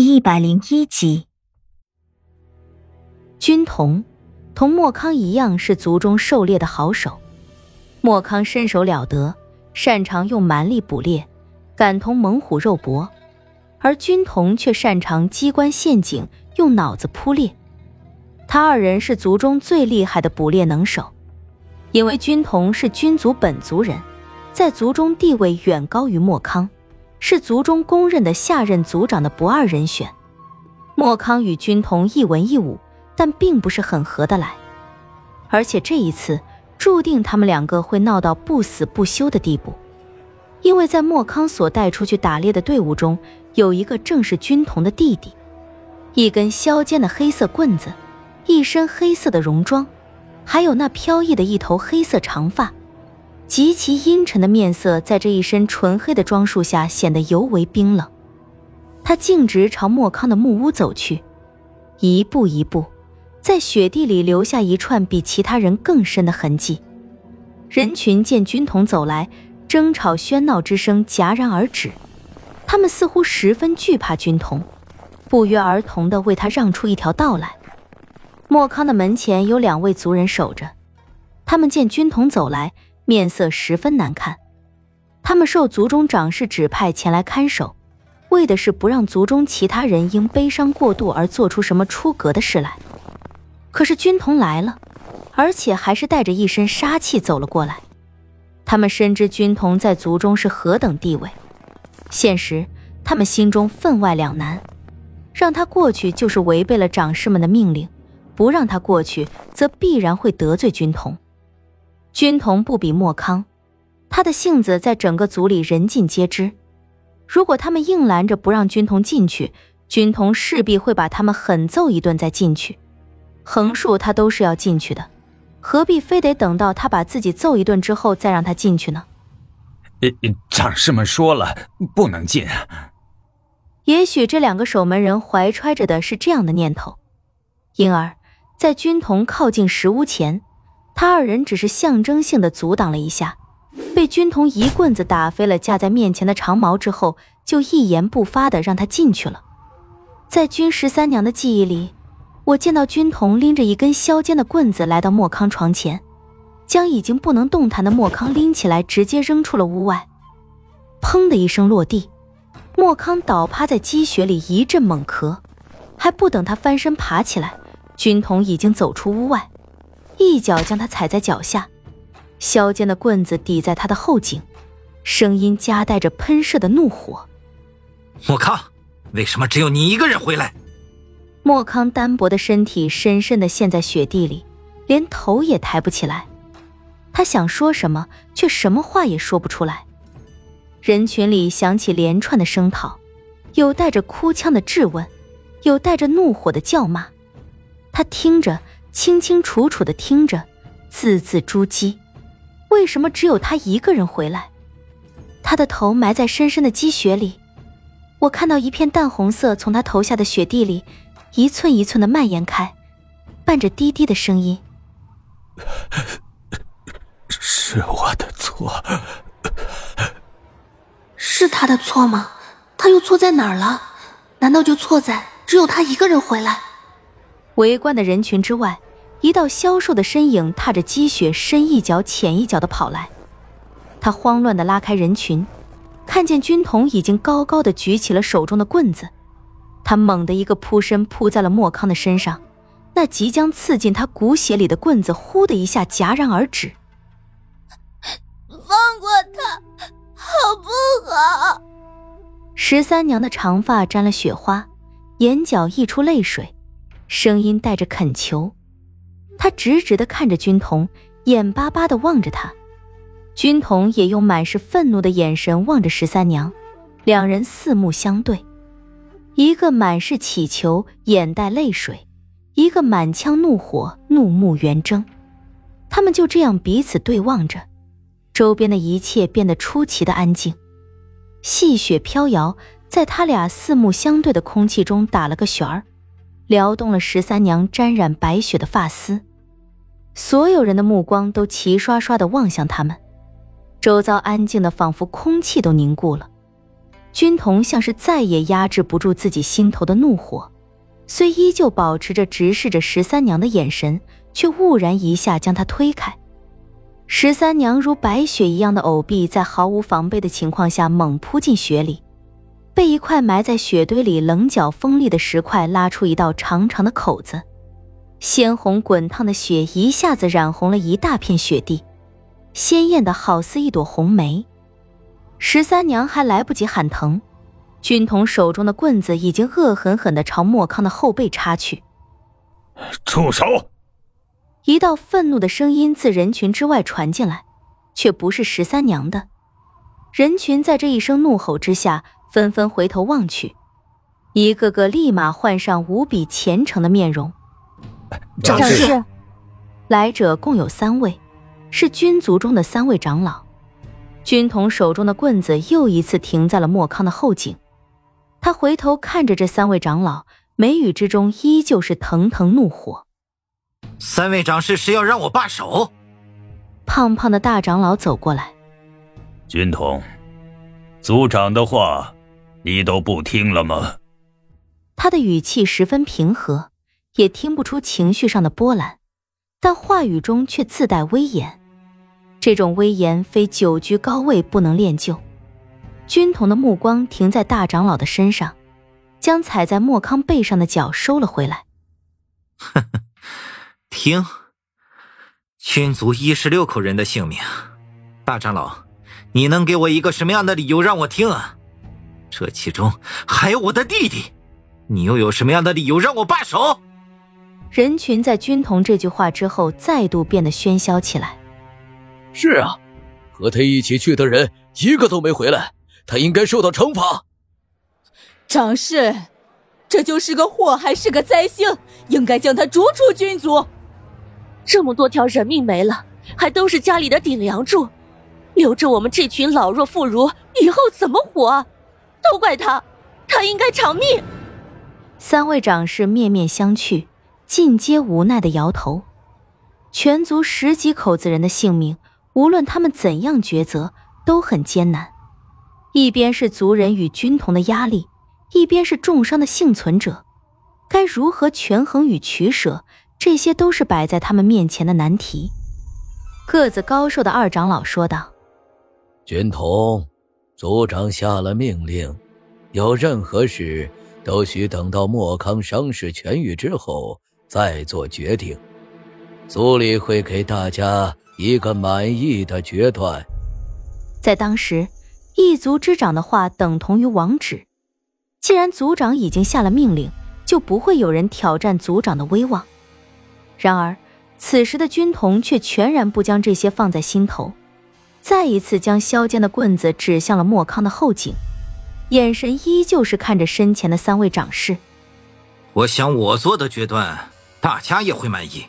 第一百零一集，军童同莫康一样是族中狩猎的好手。莫康身手了得，擅长用蛮力捕猎，感同猛虎肉搏；而君童却擅长机关陷阱，用脑子扑猎。他二人是族中最厉害的捕猎能手，因为君童是君族本族人，在族中地位远高于莫康。是族中公认的下任族长的不二人选。莫康与君同一文一武，但并不是很合得来。而且这一次注定他们两个会闹到不死不休的地步，因为在莫康所带出去打猎的队伍中，有一个正是君童的弟弟，一根削尖的黑色棍子，一身黑色的戎装，还有那飘逸的一头黑色长发。极其阴沉的面色，在这一身纯黑的装束下显得尤为冰冷。他径直朝莫康的木屋走去，一步一步，在雪地里留下一串比其他人更深的痕迹。人群见军统走来，争吵喧闹之声戛然而止。他们似乎十分惧怕军统，不约而同地为他让出一条道来。莫康的门前有两位族人守着，他们见军统走来。面色十分难看，他们受族中长士指派前来看守，为的是不让族中其他人因悲伤过度而做出什么出格的事来。可是军童来了，而且还是带着一身杀气走了过来。他们深知军童在族中是何等地位，现时他们心中分外两难：让他过去就是违背了长士们的命令，不让他过去则必然会得罪军童。军童不比莫康，他的性子在整个族里人尽皆知。如果他们硬拦着不让军童进去，军童势必会把他们狠揍一顿再进去。横竖他都是要进去的，何必非得等到他把自己揍一顿之后再让他进去呢？呃，长士们说了不能进。也许这两个守门人怀揣着的是这样的念头，因而，在军童靠近石屋前。他二人只是象征性的阻挡了一下，被军童一棍子打飞了架在面前的长矛之后，就一言不发的让他进去了。在军十三娘的记忆里，我见到军童拎着一根削尖的棍子来到莫康床前，将已经不能动弹的莫康拎起来，直接扔出了屋外。砰的一声落地，莫康倒趴在积雪里一阵猛咳，还不等他翻身爬起来，军童已经走出屋外。一脚将他踩在脚下，削尖的棍子抵在他的后颈，声音夹带着喷射的怒火。莫康，为什么只有你一个人回来？莫康单薄的身体深深的陷在雪地里，连头也抬不起来。他想说什么，却什么话也说不出来。人群里响起连串的声讨，有带着哭腔的质问，有带着怒火的叫骂。他听着。清清楚楚的听着，字字珠玑。为什么只有他一个人回来？他的头埋在深深的积雪里，我看到一片淡红色从他头下的雪地里一寸一寸的蔓延开，伴着低低的声音：“是我的错。”是他的错吗？他又错在哪儿了？难道就错在只有他一个人回来？围观的人群之外。一道消瘦的身影踏着积雪，深一脚浅一脚的跑来。他慌乱的拉开人群，看见军统已经高高的举起了手中的棍子，他猛地一个扑身扑在了莫康的身上，那即将刺进他骨血里的棍子，呼的一下戛然而止。放过他，好不好？十三娘的长发沾了雪花，眼角溢出泪水，声音带着恳求。他直直的看着军童，眼巴巴的望着他，军童也用满是愤怒的眼神望着十三娘，两人四目相对，一个满是乞求，眼带泪水；一个满腔怒火，怒目圆睁。他们就这样彼此对望着，周边的一切变得出奇的安静，细雪飘摇，在他俩四目相对的空气中打了个旋儿，撩动了十三娘沾染白雪的发丝。所有人的目光都齐刷刷地望向他们，周遭安静的仿佛空气都凝固了。军统像是再也压制不住自己心头的怒火，虽依旧保持着直视着十三娘的眼神，却兀然一下将她推开。十三娘如白雪一样的藕臂在毫无防备的情况下猛扑进雪里，被一块埋在雪堆里棱角锋利的石块拉出一道长长的口子，鲜红滚烫的血一下子染红了一大片雪地，鲜艳的好似一朵红梅。十三娘还来不及喊疼，军统手中的棍子已经恶狠狠地朝莫康的后背插去。住手！一道愤怒的声音自人群之外传进来，却不是十三娘的。人群在这一声怒吼之下，纷纷回头望去，一个个立马换上无比虔诚的面容。长士，来者共有三位，是军族中的三位长老。军统手中的棍子又一次停在了莫康的后颈，他回头看着这三位长老，眉宇之中依旧是腾腾怒火。三位长士是要让我罢手？胖胖的大长老走过来，军统，族长的话，你都不听了吗？他的语气十分平和，也听不出情绪上的波澜，但话语中却自带威严。这种威严非久居高位不能练就。军统的目光停在大长老的身上，将踩在莫康背上的脚收了回来。呵呵，听，军族一十六口人的性命，大长老，你能给我一个什么样的理由让我听啊？这其中还有我的弟弟，你又有什么样的理由让我罢手？人群在军统这句话之后再度变得喧嚣起来。是啊，和他一起去的人一个都没回来，他应该受到惩罚。长士，这就是个祸害，是个灾星，应该将他逐出军族。这么多条人命没了，还都是家里的顶梁柱，留着我们这群老弱妇孺以后怎么活？都怪他，他应该偿命。三位长士面面相觑，尽皆无奈的摇头。全族十几口子人的性命。无论他们怎样抉择，都很艰难。一边是族人与军统的压力，一边是重伤的幸存者，该如何权衡与取舍？这些都是摆在他们面前的难题。个子高瘦的二长老说道：“军统，族长下了命令，有任何事都需等到莫康伤势痊愈之后再做决定。族里会给大家。”一个满意的决断。在当时，一族之长的话等同于王旨。既然族长已经下了命令，就不会有人挑战族长的威望。然而，此时的军统却全然不将这些放在心头，再一次将削尖的棍子指向了莫康的后颈，眼神依旧是看着身前的三位长士。我想，我做的决断，大家也会满意。